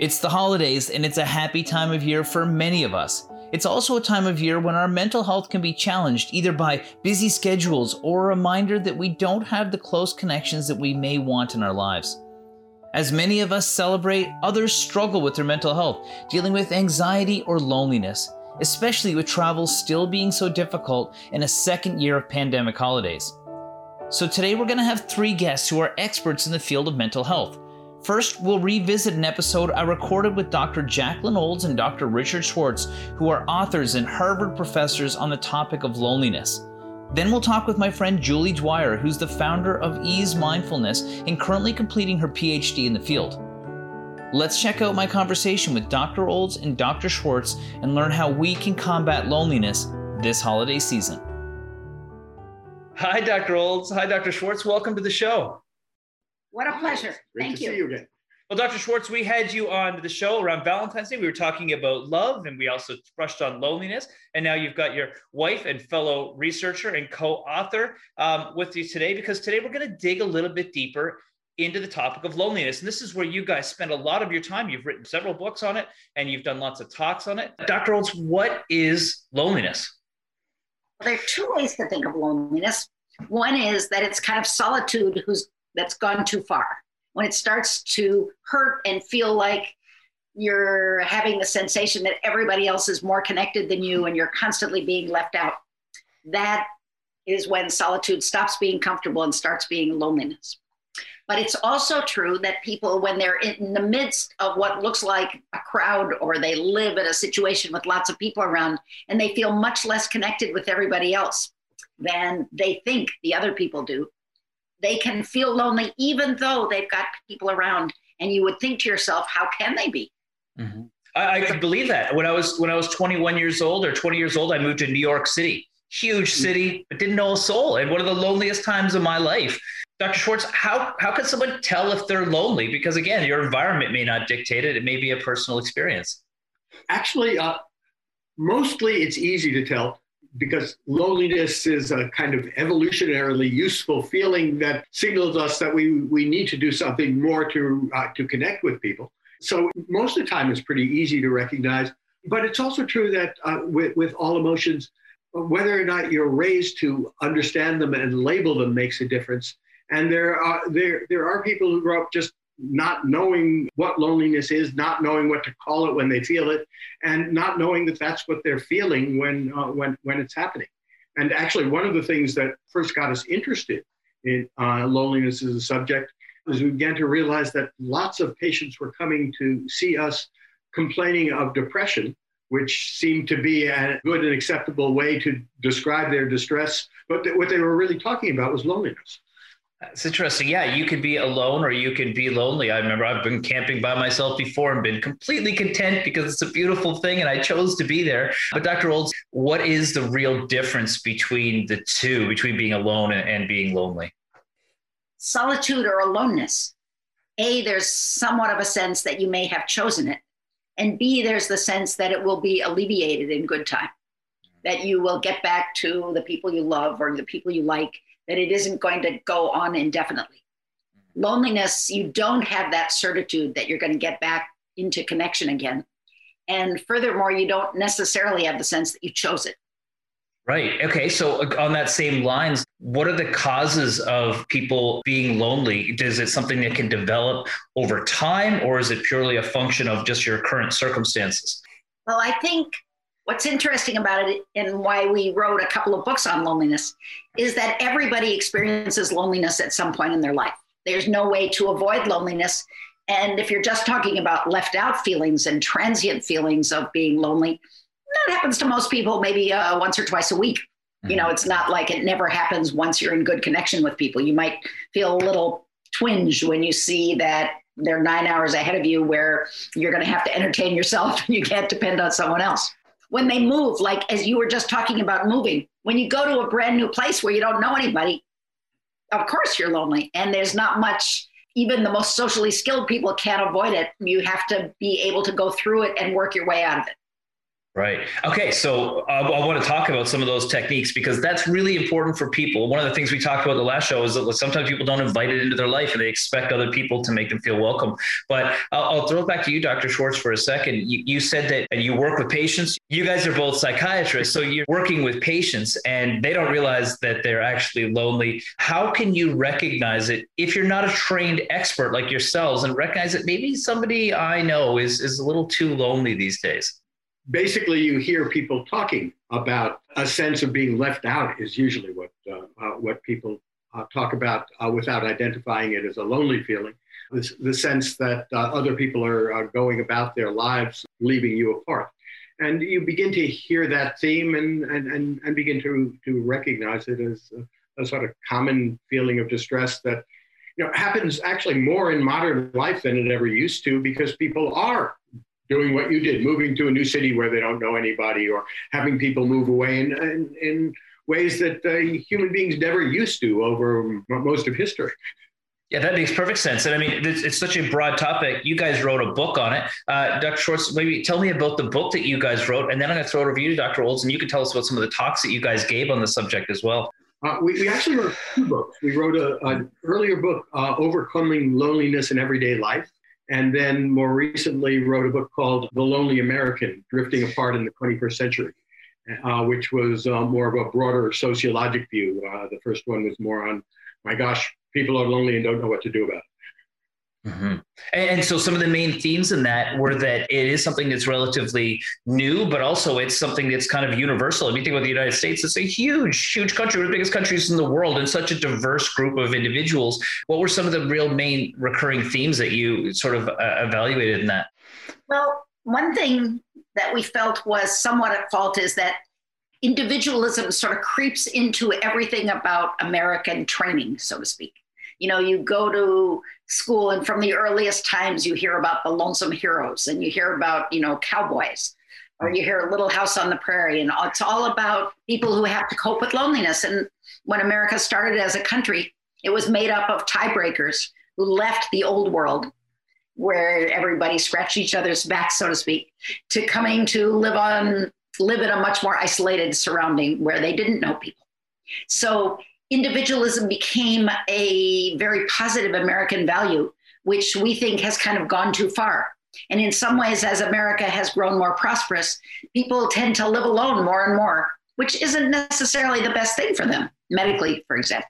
It's the holidays, and it's a happy time of year for many of us. It's also a time of year when our mental health can be challenged either by busy schedules or a reminder that we don't have the close connections that we may want in our lives. As many of us celebrate, others struggle with their mental health, dealing with anxiety or loneliness, especially with travel still being so difficult in a second year of pandemic holidays. So today we're going to have three guests who are experts in the field of mental health. First, we'll revisit an episode I recorded with Dr. Jacqueline Olds and Dr. Richard Schwartz, who are authors and Harvard professors on the topic of loneliness. Then we'll talk with my friend Julie Dwyer, who's the founder of Ease Mindfulness and currently completing her PhD in the field. Let's check out my conversation with Dr. Olds and Dr. Schwartz and learn how we can combat loneliness this holiday season. Hi, Dr. Olds. Hi, Dr. Schwartz. Welcome to the show. What a pleasure. Great Thank to you. see you again. Well, Dr. Schwartz, we had you on the show around Valentine's Day. We were talking about love and we also brushed on loneliness. And now you've got your wife and fellow researcher and co author um, with you today because today we're going to dig a little bit deeper into the topic of loneliness. And this is where you guys spend a lot of your time. You've written several books on it and you've done lots of talks on it. Dr. Olds, what is loneliness? Well, there are two ways to think of loneliness. One is that it's kind of solitude who's that's gone too far. When it starts to hurt and feel like you're having the sensation that everybody else is more connected than you and you're constantly being left out. That is when solitude stops being comfortable and starts being loneliness. But it's also true that people, when they're in the midst of what looks like a crowd or they live in a situation with lots of people around and they feel much less connected with everybody else than they think the other people do, they can feel lonely even though they've got people around. And you would think to yourself, how can they be? Mm-hmm. I, I could believe that. When I was when I was 21 years old or 20 years old, I moved to New York City, huge city, but didn't know a soul, and one of the loneliest times of my life. Dr. Schwartz, how how can someone tell if they're lonely? Because again, your environment may not dictate it; it may be a personal experience. Actually, uh, mostly it's easy to tell because loneliness is a kind of evolutionarily useful feeling that signals us that we, we need to do something more to, uh, to connect with people. So most of the time it's pretty easy to recognize. But it's also true that uh, with, with all emotions, whether or not you're raised to understand them and label them makes a difference. And there are, there, there are people who grow up just not knowing what loneliness is, not knowing what to call it when they feel it, and not knowing that that's what they're feeling when, uh, when, when it's happening. And actually, one of the things that first got us interested in uh, loneliness as a subject was we began to realize that lots of patients were coming to see us complaining of depression, which seemed to be a good and acceptable way to describe their distress. But th- what they were really talking about was loneliness. It's interesting. Yeah, you could be alone or you could be lonely. I remember I've been camping by myself before and been completely content because it's a beautiful thing and I chose to be there. But Dr. Olds, what is the real difference between the two, between being alone and, being lonely? Solitude or aloneness. A, there's somewhat of a sense that you may have chosen it. And B, there's the sense that it will be alleviated in good time, that you will get back to the people you love or the people you like that it isn't going to go on indefinitely. Loneliness, you don't have that certitude that you're going to get back into connection again. And furthermore, you don't necessarily have the sense that you chose it. Right. Okay. So, on that same lines, what are the causes of people being lonely? Is it something that can develop over time, or is it purely a function of just your current circumstances? Well, I think what's interesting about it and why we wrote a couple of books on loneliness is that everybody experiences loneliness at some point in their life. There's no way to avoid loneliness. And if you're just talking about left out feelings and transient feelings of being lonely, that happens to most people maybe uh, once or twice a week. Mm-hmm. You know, it's not like it never happens once you're in good connection with people. You might feel a little twinge when you see that they're nine hours ahead of you where you're going to have to entertain yourself and you can't depend on someone else when they move, like as you were just talking about moving, when you go to a brand new place where you don't know anybody, of course you're lonely. And there's not much, even the most socially skilled people can't avoid it. You have to be able to go through it and work your way out of it. Right. Okay. So uh, I want to talk about some of those techniques because that's really important for people. One of the things we talked about the last show is that sometimes people don't invite it into their life and they expect other people to make them feel welcome. But I'll, I'll throw it back to you, Dr. Schwartz, for a second. You, you said that you work with patients. You guys are both psychiatrists. So you're working with patients and they don't realize that they're actually lonely. How can you recognize it if you're not a trained expert like yourselves and recognize that maybe somebody I know is, is a little too lonely these days? Basically you hear people talking about a sense of being left out is usually what uh, uh, what people uh, talk about uh, without identifying it as a lonely feeling. This, the sense that uh, other people are uh, going about their lives, leaving you apart. And you begin to hear that theme and, and, and, and begin to, to recognize it as a, a sort of common feeling of distress that you know, happens actually more in modern life than it ever used to because people are doing what you did, moving to a new city where they don't know anybody, or having people move away in, in, in ways that uh, human beings never used to over most of history. Yeah, that makes perfect sense. And I mean, it's, it's, such a broad topic. You guys wrote a book on it. Uh, Dr. Schwartz, maybe tell me about the book that you guys wrote, and then I'm going to throw it over to you, Dr. Olds, and you can tell us about some of the talks that you guys gave on the subject as well. Uh, we, we, actually wrote two books. We wrote a, an earlier book, uh, Overcoming Loneliness in Everyday Life, and then more recently wrote a book called The Lonely American Drifting Apart in the 21st Century, uh, which was uh, more of a broader sociologic view. Uh, the first one was more on, my gosh, people are lonely and don't know what to do about it. Mm-hmm. And, so some of the main themes in that were that it is something that's relatively new, but also it's something that's kind of universal. If you think about the United States, it's a huge, huge country, one of the biggest countries in the world, and such a diverse group of individuals. What were some of the real main recurring themes that you sort of uh, evaluated in that? Well, one thing that we felt was somewhat at fault is that individualism sort of creeps into everything about American training, so to speak. You know, you go to school and from the earliest times you hear about the lonesome heroes and you hear about you know cowboys or you hear little house on the prairie and it's all about people who have to cope with loneliness. And when america started as a country it was made up of tiebreakers who left the old world where everybody scratched each other's backs so to speak to coming to live on live in a much more isolated surrounding where they didn't know people. So individualism became a very positive American value, which we think has kind of gone too far. And in some ways, as America has grown more prosperous, people tend to live alone more and more, which isn't necessarily the best thing for them, medically, for example.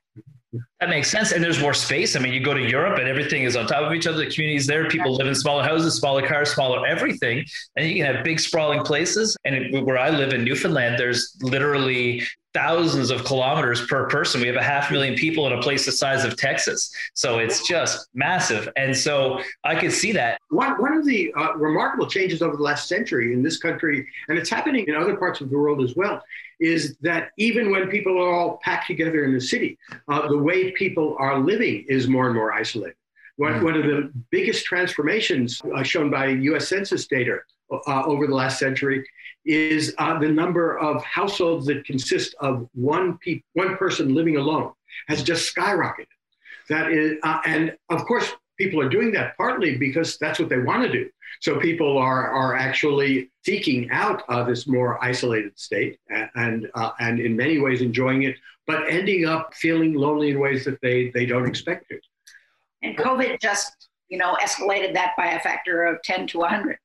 That makes sense. And there's more space. I mean, you go to Europe and everything is on top of each other. The communities there, people live in smaller houses, smaller cars, smaller everything. And you can have big sprawling places. And where I live in Newfoundland, there's literally thousands of kilometers per person. We have a half million people in a place the size of Texas. So it's just massive. And so I could see that. One, one of the uh, remarkable changes over the last century in this country, and it's happening in other parts of the world as well, is that even when people are all packed together in the city, uh, the way people are living is more and more isolated. One, mm. one of the biggest transformations uh, shown by US Census data uh, over the last century is uh, the number of households that consist of one, pe- one person living alone has just skyrocketed. That is, uh, and of course, people are doing that partly because that's what they want to do. So people are, are actually seeking out uh, this more isolated state and, uh, and in many ways enjoying it, but ending up feeling lonely in ways that they, they don't expect to. And COVID just, you know, escalated that by a factor of 10 to 100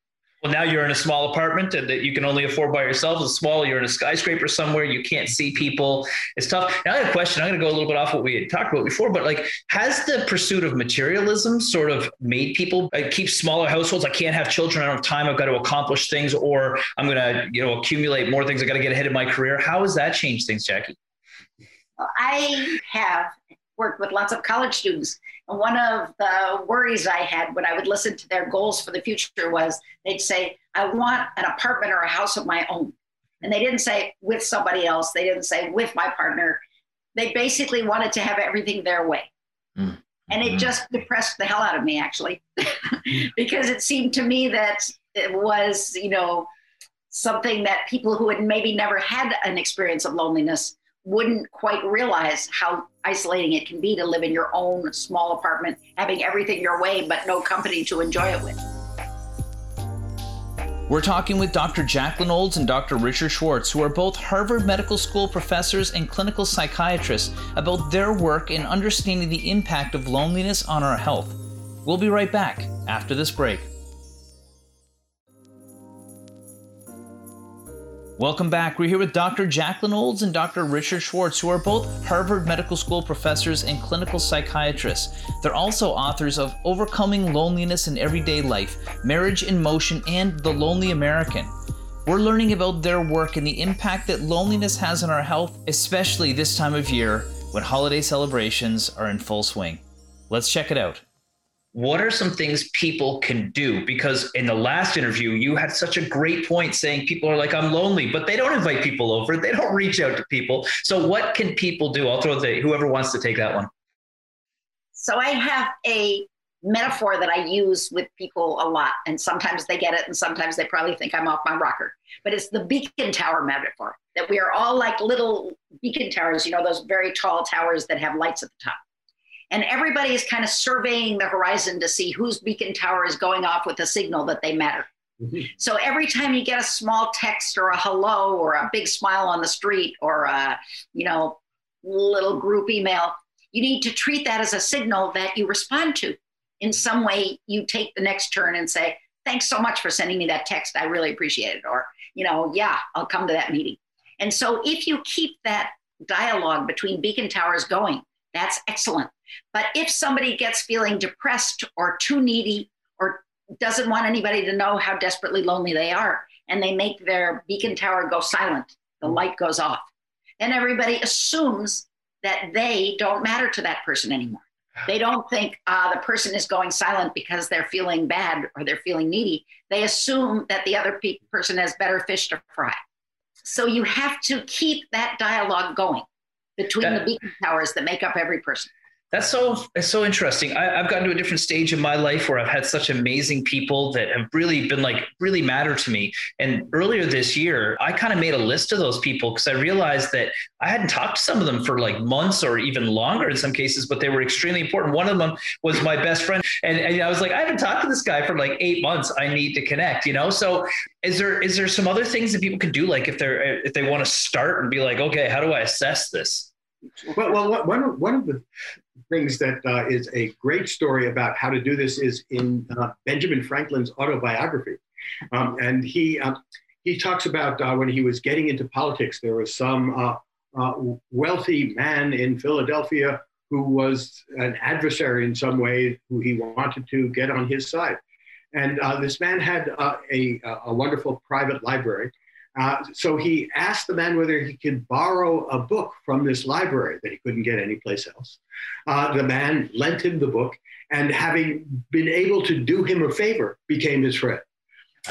well, now you're in a small apartment and that you can only afford by yourself. It's small. You're in a skyscraper somewhere. You can't see people. It's tough. Now I have a question. I'm going to go a little bit off what we had talked about before, but like, has the pursuit of materialism sort of made people uh, keep smaller households? I can't have children. I don't have time. I've got to accomplish things, or I'm going to, you know, accumulate more things. I got to get ahead of my career. How has that changed things, Jackie? I have worked with lots of college students and one of the worries I had when I would listen to their goals for the future was they'd say, I want an apartment or a house of my own. And they didn't say with somebody else, they didn't say with my partner. They basically wanted to have everything their way. Mm-hmm. And it just depressed the hell out of me, actually, because it seemed to me that it was, you know, something that people who had maybe never had an experience of loneliness wouldn't quite realize how isolating it can be to live in your own small apartment, having everything your way, but no company to enjoy it with. We're talking with Dr. Jacqueline Olds and Dr. Richard Schwartz, who are both Harvard Medical School professors and clinical psychiatrists, about their work in understanding the impact of loneliness on our health. We'll be right back after this break. Welcome back. We're here with Dr. Jacqueline Olds and Dr. Richard Schwartz, who are both Harvard Medical School professors and clinical psychiatrists. They're also authors of Overcoming Loneliness in Everyday Life, Marriage in Motion, and The Lonely American. We're learning about their work and the impact that loneliness has on our health, especially this time of year when holiday celebrations are in full swing. Let's check it out what are some things people can do? Because in the last interview, you had such a great point saying people are like, I'm lonely, but they don't invite people over. They don't reach out to people. So, what can people do? I'll throw the whoever wants to take that one. So, I have a metaphor that I use with people a lot, and sometimes they get it, and sometimes they probably think I'm off my rocker. But it's the beacon tower metaphor that we are all like little beacon towers, you know, those very tall towers that have lights at the top and everybody is kind of surveying the horizon to see whose beacon tower is going off with a signal that they matter. Mm-hmm. So every time you get a small text or a hello or a big smile on the street or a you know little group email, you need to treat that as a signal that you respond to. In some way, you take the next turn and say, "Thanks so much for sending me that text. I really appreciate it." Or you know, "Yeah, I'll come to that meeting." And so if you keep that dialogue between beacon towers going, that's excellent. But if somebody gets feeling depressed or too needy or doesn't want anybody to know how desperately lonely they are, and they make their beacon tower go silent, the light goes off, then everybody assumes that they don't matter to that person anymore. They don't think uh, the person is going silent because they're feeling bad or they're feeling needy. They assume that the other pe- person has better fish to fry. So you have to keep that dialogue going between that, the beacon towers that make up every person. That's so it's so interesting. I, have gotten to a different stage in my life where I've had such amazing people that have really been like really matter to me. And earlier this year, I kind of made a list of those people because I realized that I hadn't talked to some of them for like months or even longer in some cases, but they were extremely important. One of them was my best friend, and, and I was like, I haven't talked to this guy for like eight months. I need to connect, you know. So is there is there some other things that people can do, like if they're if they want to start and be like, okay, how do I assess this? Well, well, one one of the things that uh, is a great story about how to do this is in uh, Benjamin Franklin's autobiography, um, and he uh, he talks about uh, when he was getting into politics, there was some uh, uh, wealthy man in Philadelphia who was an adversary in some way, who he wanted to get on his side, and this man had a, a wonderful private library. Uh, so he asked the man whether he could borrow a book from this library that he couldn't get anyplace else. Uh, the man lent him the book, and having been able to do him a favor, became his friend.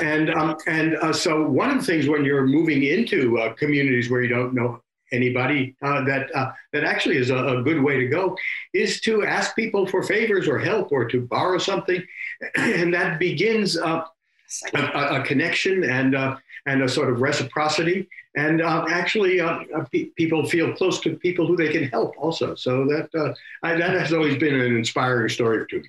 And um, and uh, so one of the things when you're moving into uh, communities where you don't know anybody, uh, that that actually is a, a, good way to go, is to ask people for favors or help or to borrow something, and that begins a, a, connection and and a sort of reciprocity. And uh, actually, uh, uh, pe- people feel close to people who they can help also. So that uh, I, that has always been an inspiring story to me.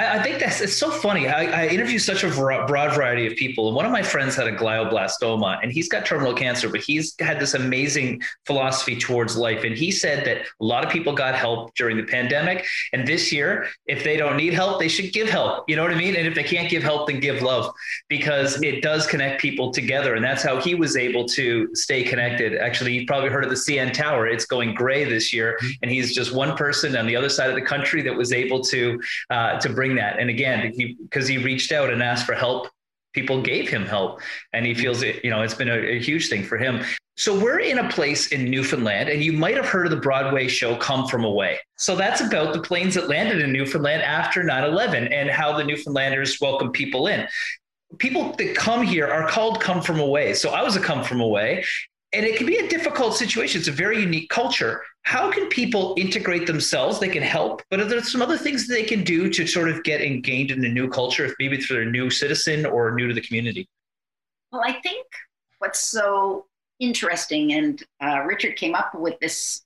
I, I think that's it's so funny. I, I interview such a broad variety of people. And one of my friends had a glioblastoma, and he's got terminal cancer, but he's had this amazing philosophy towards life. And he said that a lot of people got help during the pandemic, and this year, if they don't need help, they should give help. You know what I mean? And if they can't give help, then give love, because it does connect people together, and that's how he was able to stay connected. Actually, you probably heard of the CN Tower. It's going gray this year, and he's just one person on the other side of the country that was able to uh, to bring that. And again, because he, he reached out and asked for help, people gave him help, and he mm-hmm. feels it. You know, it's been a, a huge thing for him. So we're in a place in Newfoundland, and you might have heard of the Broadway show Come From Away. So that's about the planes that landed in Newfoundland after 9 11 and how the Newfoundlanders welcome people in. People that come here are called Come From Away. So I was a Come From Away, and it can be a difficult situation. It's a very unique culture. How can people integrate themselves? They can help, but are there some other things that they can do to sort of get engaged in a new culture, if maybe through a new citizen or new to the community? Well, I think what's so interesting, and uh, Richard came up with this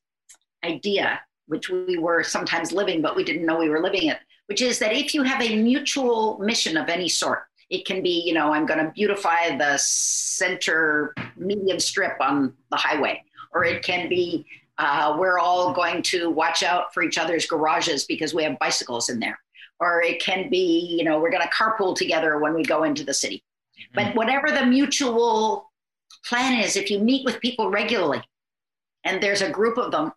idea, which we were sometimes living, but we didn't know we were living it, which is that if you have a mutual mission of any sort, It can be, you know, I'm going to beautify the center median strip on the highway, or it can be, uh, we're all going to watch out for each other's garages because we have bicycles in there. Or it can be, you know, we're going to carpool together when we go into the city. Mm-hmm. But whatever the mutual plan is, if you meet with people regularly and there's a group of them,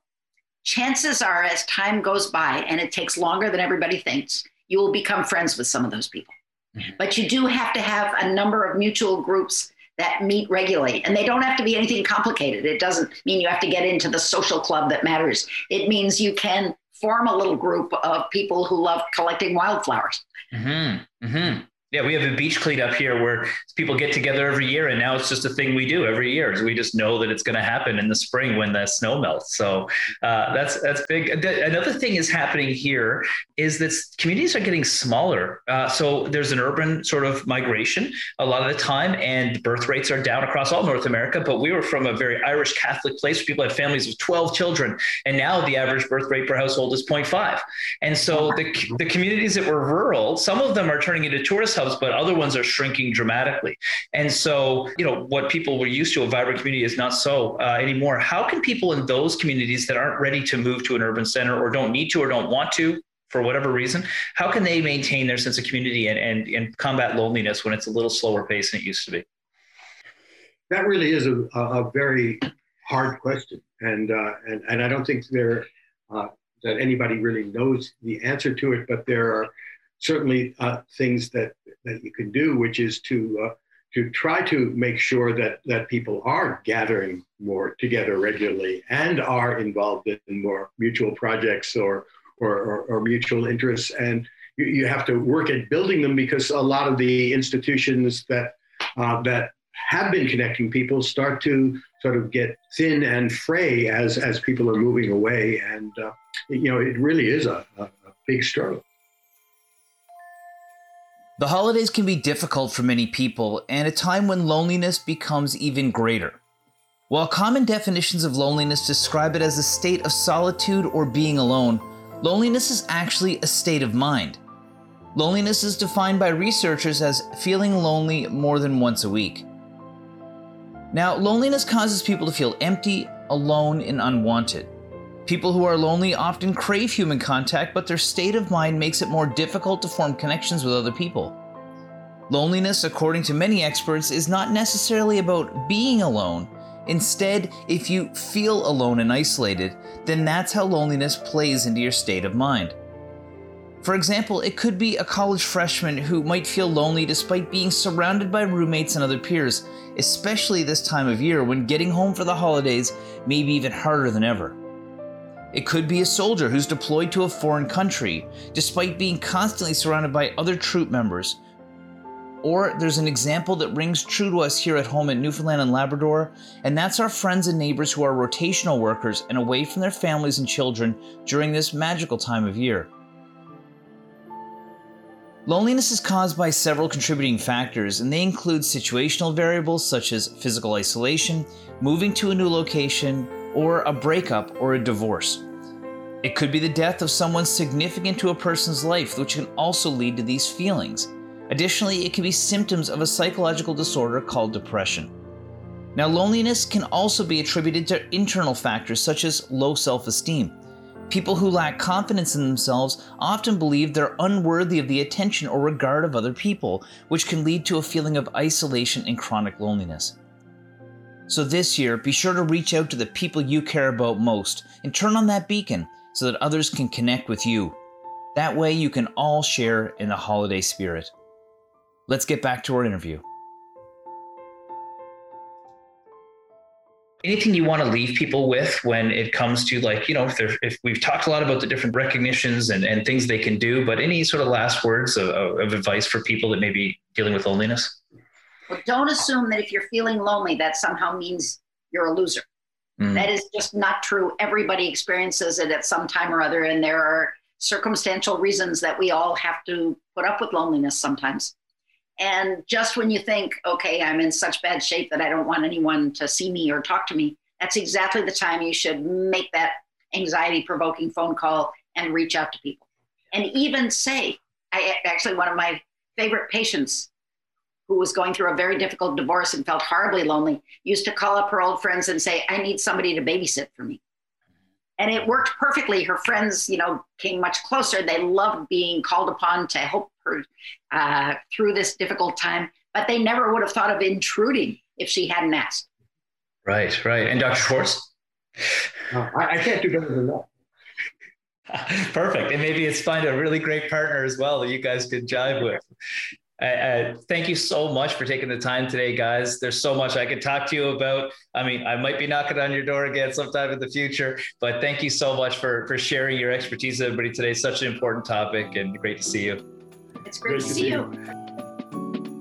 chances are as time goes by and it takes longer than everybody thinks, you will become friends with some of those people. Mm-hmm. But you do have to have a number of mutual groups that meet regularly. And they don't have to be anything complicated. It doesn't mean you have to get into the social club that matters. It means you can form a little group of people who love collecting wildflowers. Mm-hmm. Mm-hmm. Yeah, we have a beach cleanup here where people get together every year, and now it's just a thing we do every year. We just know that it's going to happen in the spring when the snow melts. So uh, that's that's big. Another thing is happening here is that communities are getting smaller. Uh, so there's an urban sort of migration a lot of the time, and birth rates are down across all North America. But we were from a very Irish Catholic place where people had families of 12 children, and now the average birth rate per household is 0.5. And so the the communities that were rural, some of them are turning into tourist hubs, but other ones are shrinking dramatically. And so, you know, what people were used to a vibrant community is not so uh, anymore. How can people in those communities that aren't ready to move to an urban center or don't need to or don't want to for whatever reason, how can they maintain their sense of community and, and, and combat loneliness when it's a little slower pace than it used to be? That really is a, a very hard question. And, uh, and, and I don't think there, uh, that anybody really knows the answer to it, but there are certainly uh, things that, that you can do, which is to uh, to try to make sure that that people are gathering more together regularly and are involved in more mutual projects or or, or, or mutual interests. And you, you, have to work at building them because a lot of the institutions that uh, that have been connecting people start to sort of get thin and fray as as people are moving away. And uh, you know, it really is a, a, a big struggle. The holidays can be difficult for many people, and a time when loneliness becomes even greater. While common definitions of loneliness describe it as a state of solitude or being alone, loneliness is actually a state of mind. Loneliness is defined by researchers as feeling lonely more than once a week. Now, loneliness causes people to feel empty, alone, and unwanted. People who are lonely often crave human contact, but their state of mind makes it more difficult to form connections with other people. Loneliness, according to many experts, is not necessarily about being alone. Instead, if you feel alone and isolated, then that's how loneliness plays into your state of mind. For example, it could be a college freshman who might feel lonely despite being surrounded by roommates and other peers, especially this time of year when getting home for the holidays may be even harder than ever. It could be a soldier who's deployed to a foreign country, despite being constantly surrounded by other troop members. Or there's an example that rings true to us here at home in Newfoundland and Labrador, and that's our friends and neighbors who are rotational workers and away from their families and children during this magical time of year. Loneliness is caused by several contributing factors, and they include situational variables such as physical isolation, moving to a new location, or a breakup or a divorce. It could be the death of someone significant to a person's life, which can also lead to these feelings. Additionally, it can be symptoms of a psychological disorder called depression. Now, loneliness can also be attributed to internal factors such as low self esteem. People who lack confidence in themselves often believe they're unworthy of the attention or regard of other people, which can lead to a feeling of isolation and chronic loneliness. So this year, be sure to reach out to the people you care about most and turn on that beacon so that others can connect with you. That way, you can all share in the holiday spirit. Let's get back to our interview. Anything you want to leave people with when it comes to like, you know, if, if we've talked a lot about the different recognitions and, and things they can do, but any sort of last words of, of advice for people that may be dealing with loneliness? Well, don't assume that if you're feeling lonely, that somehow means you're a loser. Mm. That is just not true. Everybody experiences it at some time or other, and there are circumstantial reasons that we all have to put up with loneliness sometimes. And just when you think, okay, I'm in such bad shape that I don't want anyone to see me or talk to me, that's exactly the time you should make that anxiety provoking phone call and reach out to people. And even say, I actually, one of my favorite patients who was going through a very difficult divorce and felt horribly lonely, used to call up her old friends and say, I need somebody to babysit for me. And it worked perfectly. Her friends, you know, came much closer. They loved being called upon to help her uh, through this difficult time, but they never would have thought of intruding if she hadn't asked. Right, right. And Dr. Schwartz? Uh, I, I can't do better than that. Perfect. And maybe it's find a really great partner as well that you guys could jive with. Uh, thank you so much for taking the time today, guys. There's so much I could talk to you about. I mean, I might be knocking on your door again sometime in the future, but thank you so much for for sharing your expertise with everybody today. Such an important topic, and great to see you. It's great, great to, to see you.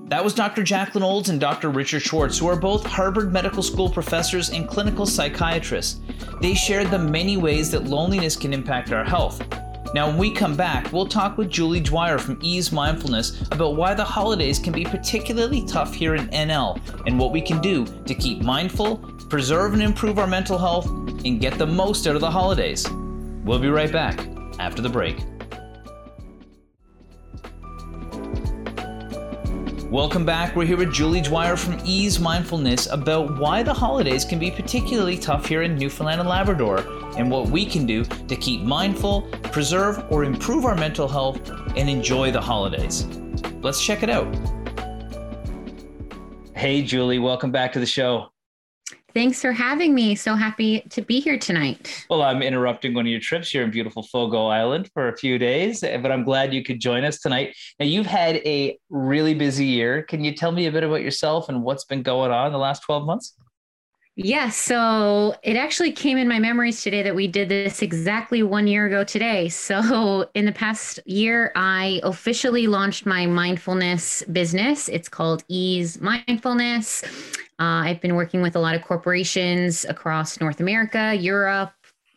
That was Dr. Jacqueline Olds and Dr. Richard Schwartz, who are both Harvard Medical School professors and clinical psychiatrists. They shared the many ways that loneliness can impact our health. Now, when we come back, we'll talk with Julie Dwyer from Ease Mindfulness about why the holidays can be particularly tough here in NL and what we can do to keep mindful, preserve and improve our mental health, and get the most out of the holidays. We'll be right back after the break. Welcome back. We're here with Julie Dwyer from Ease Mindfulness about why the holidays can be particularly tough here in Newfoundland and Labrador and what we can do to keep mindful, preserve, or improve our mental health and enjoy the holidays. Let's check it out. Hey, Julie, welcome back to the show. Thanks for having me. So happy to be here tonight. Well, I'm interrupting one of your trips here in beautiful Fogo Island for a few days, eh, but I'm glad you could join us tonight. Now, you've had a really busy year. Can you tell me a bit about yourself and what's been going on in the last 12 months? Yes. Yeah, so it actually came in my memories today that we did this exactly one year ago today. So, in the past year, I officially launched my mindfulness business. It's called Ease Mindfulness. Uh, I've been working with a lot of corporations across North America, Europe,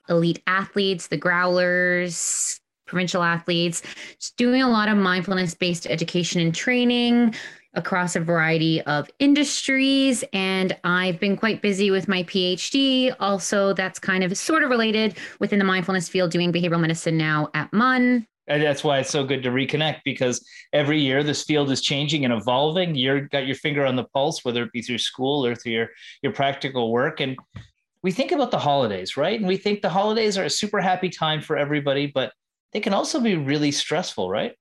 elite athletes, the growlers, provincial athletes, just doing a lot of mindfulness based education and training across a variety of industries. And I've been quite busy with my PhD. Also, that's kind of sort of related within the mindfulness field, doing behavioral medicine now at MUN. And that's why it's so good to reconnect because every year this field is changing and evolving. You've got your finger on the pulse, whether it be through school or through your, your practical work. And we think about the holidays, right? And we think the holidays are a super happy time for everybody, but they can also be really stressful, right?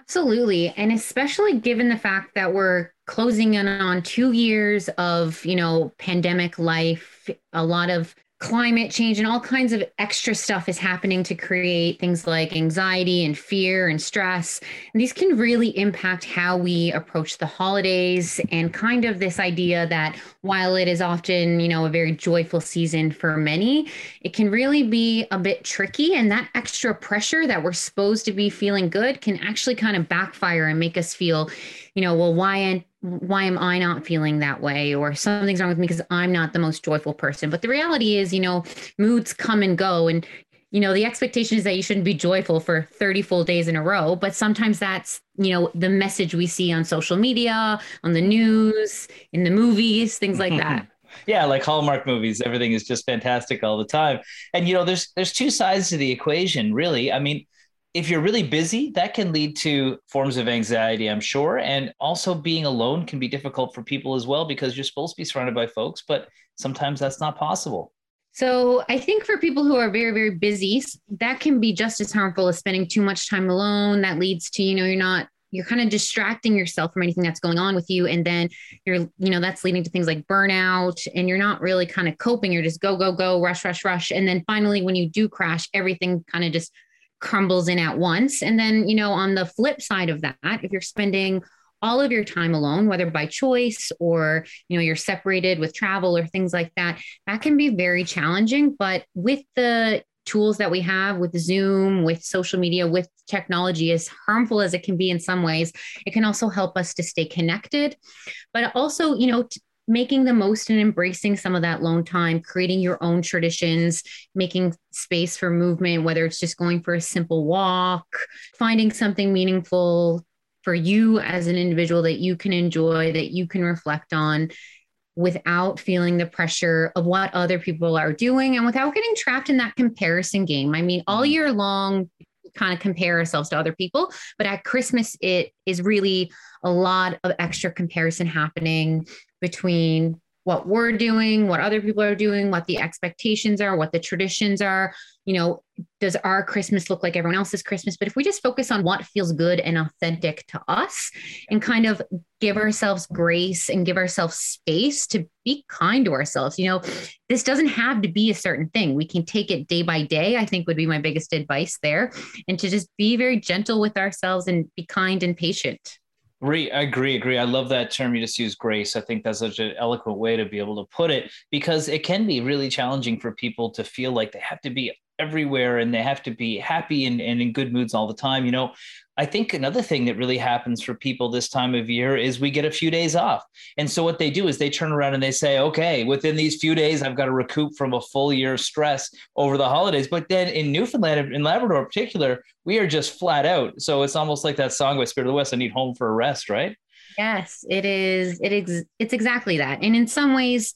Absolutely. And especially given the fact that we're closing in on two years of, you know, pandemic life, a lot of climate change and all kinds of extra stuff is happening to create things like anxiety and fear and stress. And these can really impact how we approach the holidays and kind of this idea that while it is often, you know, a very joyful season for many, it can really be a bit tricky and that extra pressure that we're supposed to be feeling good can actually kind of backfire and make us feel, you know, well, why why am I not feeling that way? Or something's wrong with me because I'm not the most joyful person. But the reality is, you know, moods come and go. And, you know, the expectation is that you shouldn't be joyful for 30 full days in a row. But sometimes that's, you know, the message we see on social media, on the news, in the movies, things like that. yeah like hallmark movies everything is just fantastic all the time and you know there's there's two sides to the equation really i mean if you're really busy, that can lead to forms of anxiety, I'm sure. And also being alone can be difficult for people as well because you're supposed to be surrounded by folks, but sometimes that's not possible. So I think for people who are very, very busy, that can be just as harmful as spending too much time alone. That leads to, you know, you're not you're kind of distracting yourself from anything that's going on with you and then you're you know that's leading to things like burnout and you're not really kind of coping you're just go go go rush rush rush and then finally when you do crash everything kind of just crumbles in at once. And then, you know, on the flip side of that, if you're spending all of your time alone, whether by choice or, you know, you're separated with travel or things like that, that can be very challenging. But with the tools that we have with Zoom, with social media, with technology, as harmful as it can be in some ways, it can also help us to stay connected. But also, you know, making the most and embracing some of that lone time, creating your own traditions, making space for movement, whether it's just going for a simple walk, finding something meaningful for you as an individual that you can enjoy, that you can reflect on without feeling the pressure of what other people are doing and without getting trapped in that comparison game. I mean, all mm-hmm. year long, kind of compare ourselves to other people. But at Christmas, it is really a lot of extra comparison happening between what we're doing, what other people are doing, what the expectations are, what the traditions are. You know, does our Christmas look like everyone else's Christmas? But if we just focus on what feels good and authentic to us and kind of give ourselves grace and give ourselves space to be kind to ourselves, you know, this doesn't have to be a certain thing. We can take it day by day, I think would be my biggest advice there. And to just be very gentle with ourselves and be kind and patient. I agree, agree, agree. I love that term you just used, grace. I think that's such an eloquent way to be able to put it because it can be really challenging for people to feel like they have to be everywhere and they have to be happy and, and in good moods all the time. You know, I think another thing that really happens for people this time of year is we get a few days off. And so what they do is they turn around and they say, okay, within these few days, I've got to recoup from a full year of stress over the holidays. But then in Newfoundland, in Labrador in particular, we are just flat out. So it's almost like that song by Spirit of the West, I need home for a rest, right? Yes, it is. It is. It's exactly that. And in some ways,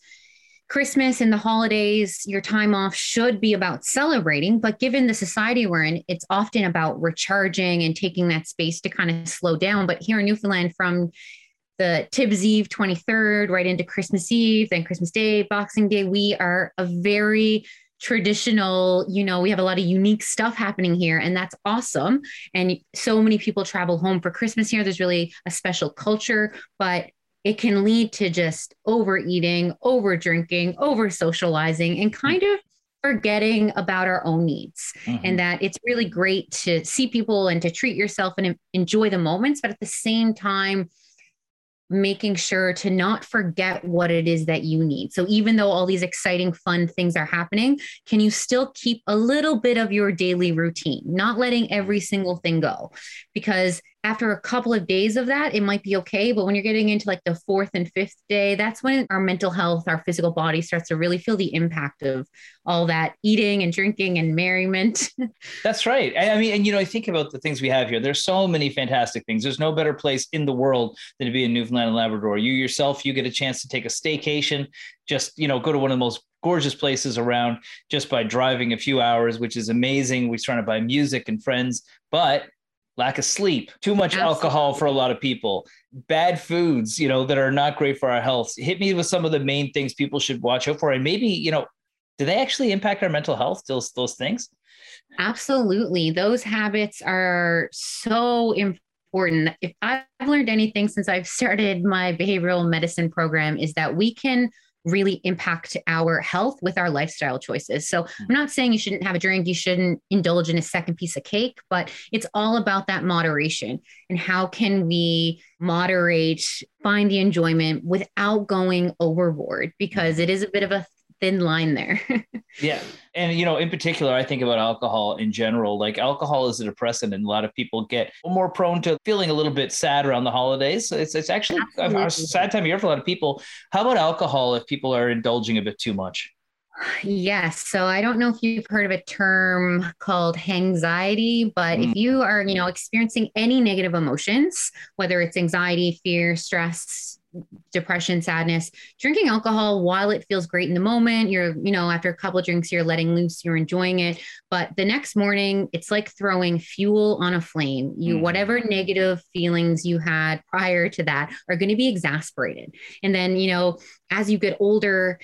Christmas and the holidays, your time off should be about celebrating, but given the society we're in, it's often about recharging and taking that space to kind of slow down. But here in Newfoundland, from the Tibbs Eve 23rd right into Christmas Eve, then Christmas Day, Boxing Day, we are a very traditional, you know, we have a lot of unique stuff happening here, and that's awesome. And so many people travel home for Christmas here. There's really a special culture, but it can lead to just overeating, over drinking, over socializing, and kind of forgetting about our own needs. Mm-hmm. And that it's really great to see people and to treat yourself and enjoy the moments, but at the same time, making sure to not forget what it is that you need. So even though all these exciting, fun things are happening, can you still keep a little bit of your daily routine, not letting every single thing go? Because after a couple of days of that, it might be okay. But when you're getting into like the fourth and fifth day, that's when our mental health, our physical body starts to really feel the impact of all that eating and drinking and merriment. that's right. I mean, and you know, I think about the things we have here. There's so many fantastic things. There's no better place in the world than to be in Newfoundland and Labrador. You yourself, you get a chance to take a staycation, just, you know, go to one of the most gorgeous places around just by driving a few hours, which is amazing. We're surrounded by music and friends, but lack of sleep, too much Absolutely. alcohol for a lot of people, bad foods, you know, that are not great for our health. Hit me with some of the main things people should watch out for. And maybe, you know, do they actually impact our mental health, those, those things? Absolutely. Those habits are so important. If I've learned anything since I've started my behavioral medicine program, is that we can really impact our health with our lifestyle choices. So hmm. I'm not saying you shouldn't have a drink, you shouldn't indulge in a second piece of cake, but it's all about that moderation and how can we moderate, find the enjoyment without going overboard because it is a bit of a thin line there. yeah. And, you know, in particular, I think about alcohol in general. Like, alcohol is a depressant, and a lot of people get more prone to feeling a little bit sad around the holidays. It's, it's actually Absolutely. a sad time of year for a lot of people. How about alcohol if people are indulging a bit too much? Yes. So I don't know if you've heard of a term called hangxiety, but mm. if you are, you know, experiencing any negative emotions, whether it's anxiety, fear, stress, depression, sadness, drinking alcohol while it feels great in the moment, you're, you know, after a couple of drinks, you're letting loose, you're enjoying it. But the next morning, it's like throwing fuel on a flame. You, mm. whatever negative feelings you had prior to that are going to be exasperated. And then, you know, as you get older,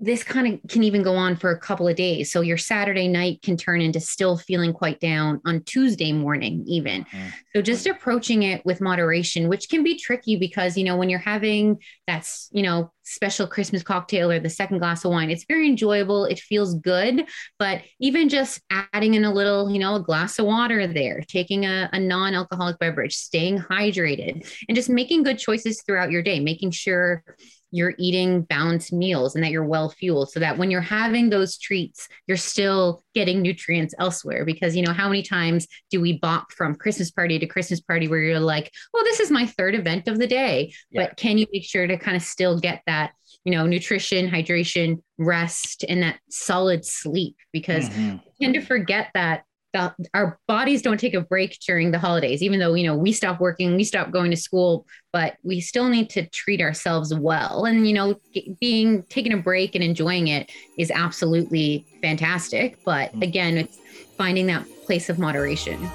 this kind of can even go on for a couple of days. So your Saturday night can turn into still feeling quite down on Tuesday morning, even. Mm-hmm. So just approaching it with moderation, which can be tricky because, you know, when you're having that's, you know, special Christmas cocktail or the second glass of wine, it's very enjoyable. It feels good. But even just adding in a little, you know, a glass of water there, taking a, a non alcoholic beverage, staying hydrated, and just making good choices throughout your day, making sure you're eating balanced meals and that you're well fueled so that when you're having those treats you're still getting nutrients elsewhere because you know how many times do we bop from christmas party to christmas party where you're like well this is my third event of the day yeah. but can you make sure to kind of still get that you know nutrition hydration rest and that solid sleep because mm-hmm. we tend to forget that the, our bodies don't take a break during the holidays even though you know we stop working we stop going to school but we still need to treat ourselves well and you know being taking a break and enjoying it is absolutely fantastic but mm. again it's finding that place of moderation.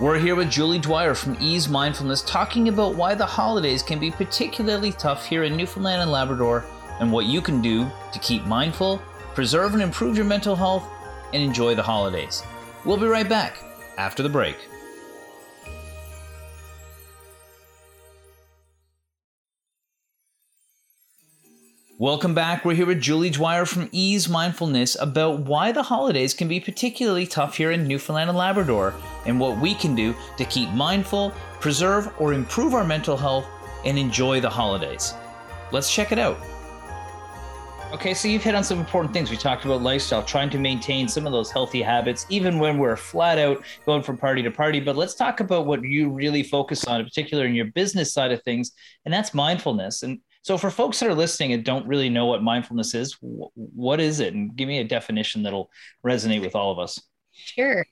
We're here with Julie Dwyer from Ease Mindfulness talking about why the holidays can be particularly tough here in Newfoundland and Labrador and what you can do to keep mindful, preserve and improve your mental health, and enjoy the holidays. We'll be right back after the break. Welcome back. We're here with Julie Dwyer from Ease Mindfulness about why the holidays can be particularly tough here in Newfoundland and Labrador and what we can do to keep mindful, preserve, or improve our mental health and enjoy the holidays. Let's check it out. Okay, so you've hit on some important things. We talked about lifestyle, trying to maintain some of those healthy habits, even when we're flat out going from party to party. But let's talk about what you really focus on, in particular in your business side of things, and that's mindfulness. And so, for folks that are listening and don't really know what mindfulness is, what is it? And give me a definition that'll resonate with all of us. Sure.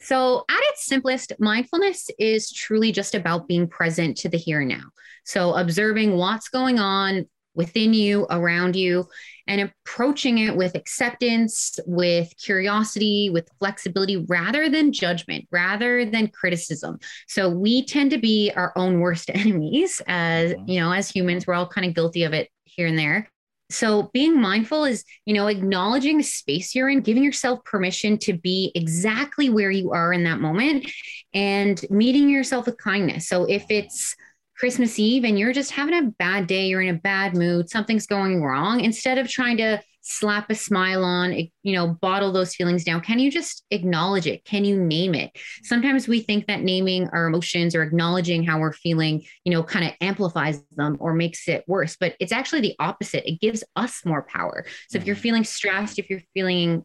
So, at its simplest, mindfulness is truly just about being present to the here and now. So, observing what's going on within you, around you, and approaching it with acceptance, with curiosity, with flexibility, rather than judgment, rather than criticism. So we tend to be our own worst enemies as, mm-hmm. you know, as humans, we're all kind of guilty of it here and there. So being mindful is, you know, acknowledging the space you're in, giving yourself permission to be exactly where you are in that moment and meeting yourself with kindness. So if it's Christmas Eve and you're just having a bad day, you're in a bad mood, something's going wrong, instead of trying to slap a smile on, you know, bottle those feelings down, can you just acknowledge it? Can you name it? Sometimes we think that naming our emotions or acknowledging how we're feeling, you know, kind of amplifies them or makes it worse, but it's actually the opposite. It gives us more power. So if you're mm-hmm. feeling stressed, if you're feeling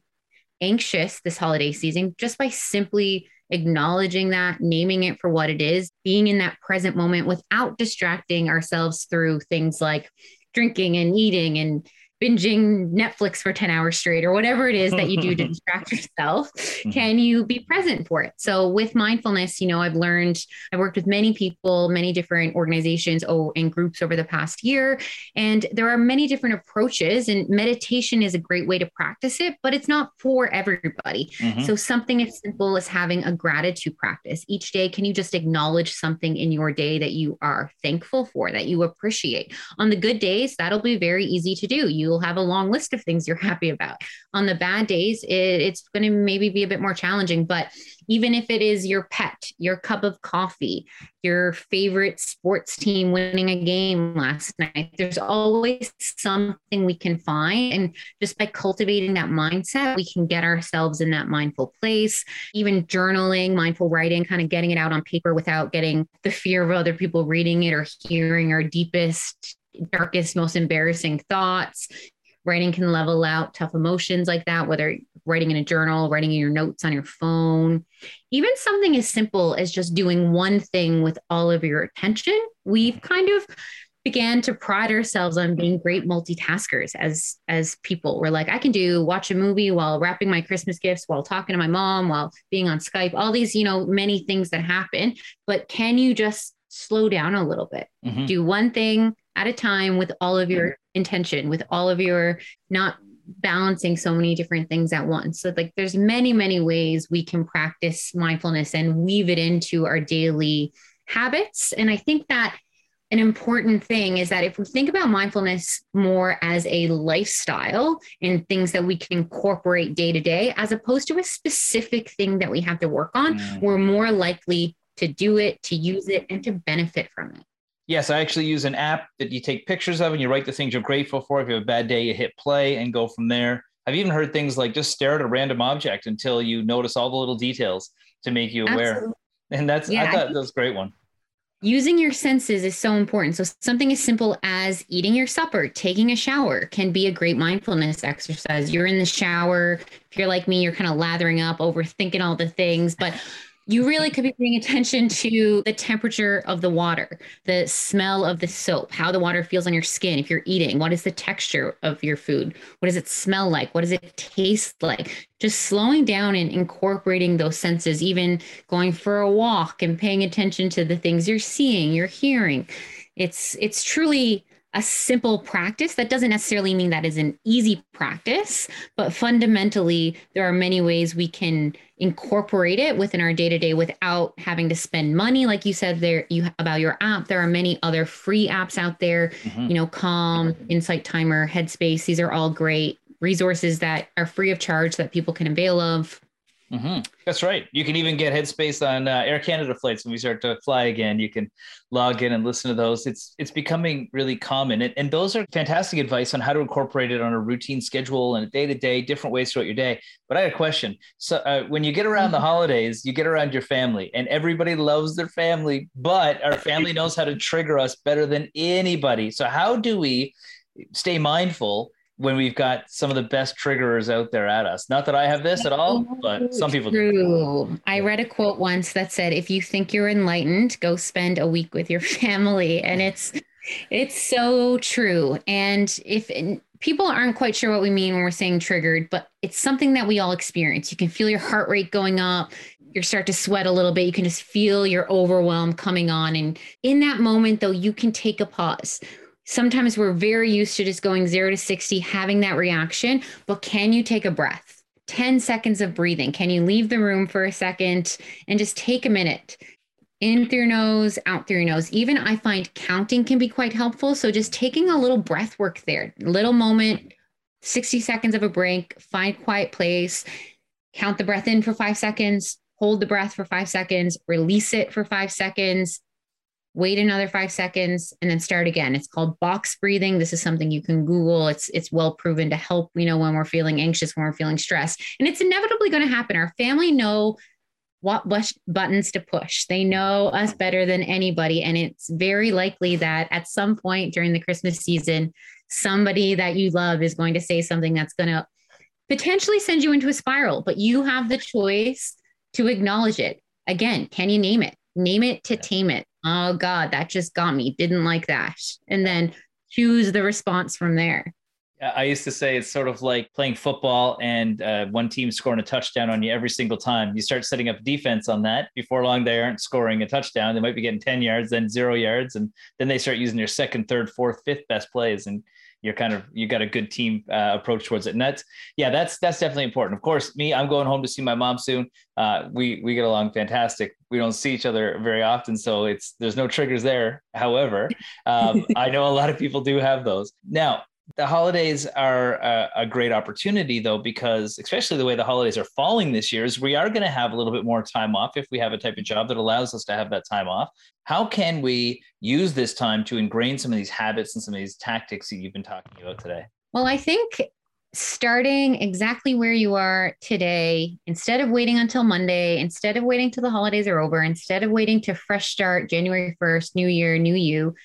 anxious this holiday season, just by simply acknowledging that, naming it for what it is, being in that present moment without distracting ourselves through things like drinking and eating and binging Netflix for 10 hours straight or whatever it is that you do to distract yourself, mm-hmm. can you be present for it? So with mindfulness, you know, I've learned, I've worked with many people, many different organizations oh, and groups over the past year. And there are many different approaches and meditation is a great way to practice it, but it's not for everybody. Mm-hmm. So something as simple as having a gratitude practice each day. Can you just acknowledge something in your day that you are thankful for, that you appreciate? On the good days, that'll be very easy to do. You you'll have a long list of things you're happy about. On the bad days, it, it's going to maybe be a bit more challenging, but even if it is your pet, your cup of coffee, your favorite sports team winning a game last night, there's always something we can find. And just by cultivating that mindset, we can get ourselves in that mindful place. Even journaling, mindful writing, kind of getting it out on paper without getting the fear of other people reading it or hearing our deepest darkest, most embarrassing thoughts. Writing can level out tough emotions like that, whether writing in a journal, writing in your notes on your phone, even something as simple as just doing one thing with all of your attention. We've kind of began to pride ourselves on being great multitaskers as as people. We're like, I can do watch a movie while wrapping my Christmas gifts, while talking to my mom, while being on Skype, all these, you know, many things that happen. But can you just slow down a little bit? Mm-hmm. Do one thing at a time with all of your intention, with all of your not balancing so many different things at once. So like there's many, many ways we can practice mindfulness and weave it into our daily habits. And I think that an important thing is that if we think about mindfulness more as a lifestyle and things that we can incorporate day to day, as opposed to a specific thing that we have to work on, mm. we're more likely to do it, to use it, and to benefit from it. Yes, I actually use an app that you take pictures of and you write the things you're grateful for. If you have a bad day, you hit play and go from there. I've even heard things like just stare at a random object until you notice all the little details to make you aware. Absolutely. And that's yeah, I thought that was a great one. Using your senses is so important. So something as simple as eating your supper, taking a shower can be a great mindfulness exercise. You're in the shower. If you're like me, you're kind of lathering up, overthinking all the things, but you really could be paying attention to the temperature of the water, the smell of the soap, how the water feels on your skin. If you're eating, what is the texture of your food? What does it smell like? What does it taste like? Just slowing down and incorporating those senses, even going for a walk and paying attention to the things you're seeing, you're hearing. It's it's truly a simple practice. That doesn't necessarily mean that is an easy practice, but fundamentally, there are many ways we can incorporate it within our day to day without having to spend money. Like you said there, you about your app. There are many other free apps out there. Mm-hmm. You know, Calm, Insight Timer, Headspace. These are all great resources that are free of charge that people can avail of. Mm-hmm. That's right. You can even get Headspace on uh, Air Canada flights when we start to fly again. You can log in and listen to those. It's it's becoming really common, and, and those are fantastic advice on how to incorporate it on a routine schedule and a day to day, different ways throughout your day. But I had a question. So uh, when you get around the mm-hmm. holidays, you get around your family, and everybody loves their family, but our family knows how to trigger us better than anybody. So how do we stay mindful? When we've got some of the best triggerers out there at us. Not that I have this at all, but some people True. do. I read a quote once that said, "If you think you're enlightened, go spend a week with your family." And it's it's so true. And if people aren't quite sure what we mean when we're saying triggered, but it's something that we all experience. You can feel your heart rate going up. You start to sweat a little bit. You can just feel your overwhelm coming on. And in that moment, though, you can take a pause sometimes we're very used to just going zero to 60, having that reaction. But can you take a breath? 10 seconds of breathing. Can you leave the room for a second and just take a minute? In through your nose, out through your nose. Even I find counting can be quite helpful. So just taking a little breath work there, little moment, 60 seconds of a break, find quiet place, count the breath in for five seconds, hold the breath for five seconds, release it for five seconds, wait another five seconds and then start again. It's called box breathing. This is something you can google. It's it's well proven to help you know when we're feeling anxious when we're feeling stressed. And it's inevitably going to happen. Our family know what buttons to push. They know us better than anybody. And it's very likely that at some point during the christmas season somebody that you love is going to say something that's going to potentially send you into a spiral. But you have the choice to acknowledge it. Again can you name it? Name it to tame it oh God, that just got me. Didn't like that. And then choose the response from there. I used to say it's sort of like playing football and uh, one team scoring a touchdown on you every single time. You start setting up defense on that. Before long, they aren't scoring a touchdown. They might be getting 10 yards, then zero yards. And then they start using their second, third, fourth, fifth best plays. And you're kind of you got a good team uh, approach towards it. And that's yeah that's that's definitely important. Of course me i'm going home to see my mom soon. Uh, we we get along fantastic. We don't see each other very often so it's there's no triggers there. However um, i know a lot of people do have those. Now the holidays are a, a, great opportunity though because especially the way the holidays are falling this year is we are going to have a little bit more time off if we have a type of job that allows us to have that time off. How can we use this time to ingrain some of these habits and some of these tactics that you've been talking about today? Well i think starting exactly where you are today instead of waiting until monday instead of waiting till the holidays are over instead of waiting to fresh start january 1st new year new you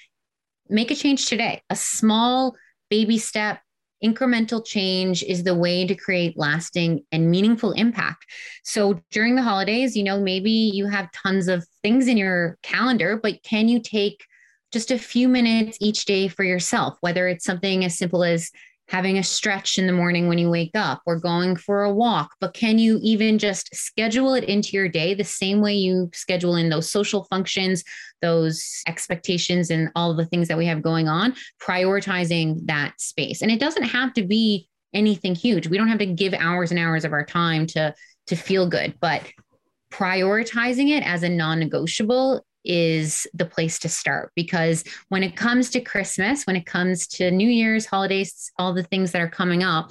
make a change today. A small baby step, incremental change is the way to create lasting and meaningful impact. So during the holidays, you know, maybe you have tons of things in your calendar, but can you take just a few minutes each day for yourself, whether it's something as simple as having a stretch in the morning when you wake up or going for a walk, but can you even just schedule it into your day the same way you schedule in those social functions, those expectations, and all the things that we have going on, prioritizing that space? And it doesn't have to be anything huge. We don't have to give hours and hours of our time to to feel good, but prioritizing it as a non-negotiable is the place to start. Because when it comes to Christmas, when it comes to New Year's, holidays, all the things that are coming up,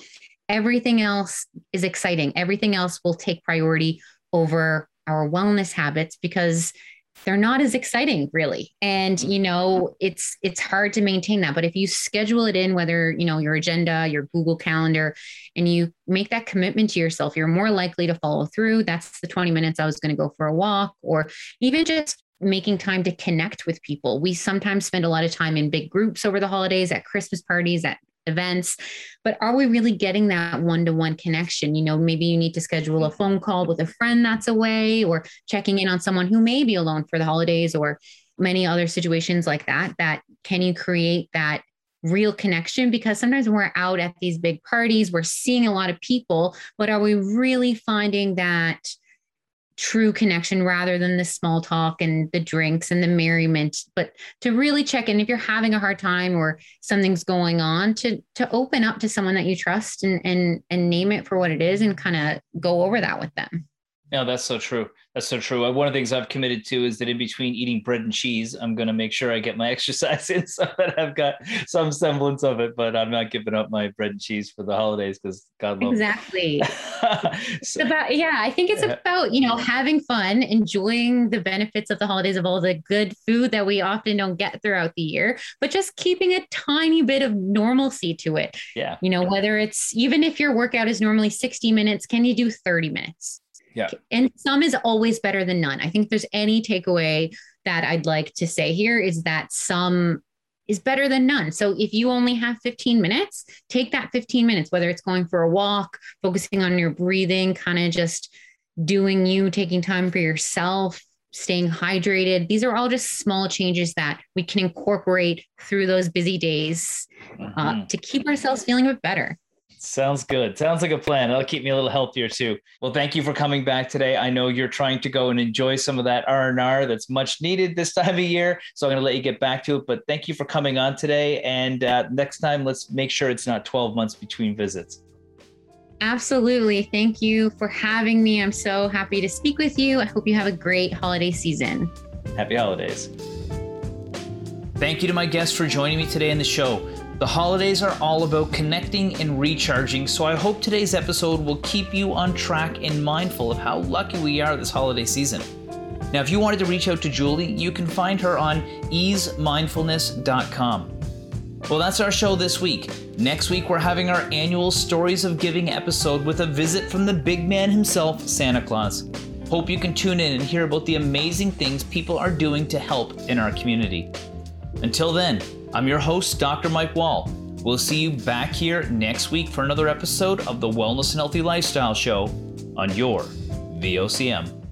everything else is exciting. Everything else will take priority over our wellness habits because they're not as exciting really. And you know it's it's hard to maintain that. But if you schedule it in whether you know your agenda your google calendar and you make that commitment to yourself you're more likely to follow through. That's the 20 minutes i was going to go for a walk or even just making time to connect with people. We sometimes spend a lot of time in big groups over the holidays, at Christmas parties, at events, but are we really getting that one to one connection? You know, maybe you need to schedule a phone call with a friend that's away or checking in on someone who may be alone for the holidays or many other situations like that. That can you create that real connection? Because sometimes we're out at these big parties, we're seeing a lot of people, but are we really finding that? True connection rather than the small talk and the drinks and the merriment. But to really check in if you're having a hard time or something's going on to to open up to someone that you trust and and and name it for what it is and kind of go over that with them no, that's so true. That's so true. One of the things I've committed to is that in between eating bread and cheese, I'm going to make sure I get my exercise in so that I've got some semblance of it. But I'm not giving up my bread and cheese for the holidays because God loves exactly. so, it's about yeah. I think it's about you know having fun, enjoying the benefits of the holidays of all the good food that we often don't get throughout the year, but just keeping a tiny bit of normalcy to it. Yeah. You know whether it's even if your workout is normally 60 minutes, can you do 30 minutes? Yeah. And some is always better than none. I think there's any takeaway that I'd like to say here is that some is better than none. So if you only have 15 minutes, take that 15 minutes, whether it's going for a walk, focusing on your breathing, kind of just doing you, taking time for yourself, staying hydrated. These are all just small changes that we can incorporate through those busy days uh, mm-hmm. to keep ourselves feeling a bit better. Sounds good. Sounds like a plan. That'll keep me a little healthier too. Well, thank you for coming back today. I know you're trying to go and enjoy some of that R&R that's much needed this time of year. So I'm going to let you get back to it, but thank you for coming on today. And uh, next time, let's make sure it's not 12 months between visits. Absolutely. Thank you for having me. I'm so happy to speak with you. I hope you have a great holiday season. Happy holidays. Thank you to my guests for joining me today in the show. The holidays are all about connecting and recharging, so I hope today's episode will keep you on track and mindful of how lucky we are this holiday season. Now, if you wanted to reach out to Julie, you can find her on easemindfulness.com. Well, that's our show this week. Next week, we're having our annual Stories of Giving episode with a visit from the big man himself, Santa Claus. Hope you can tune in and hear about the amazing things people are doing to help in our community. Until then, I'm your host, Dr. Mike Wall. We'll see you back here next week for another episode of the Wellness and Healthy Lifestyle Show on your VOCM.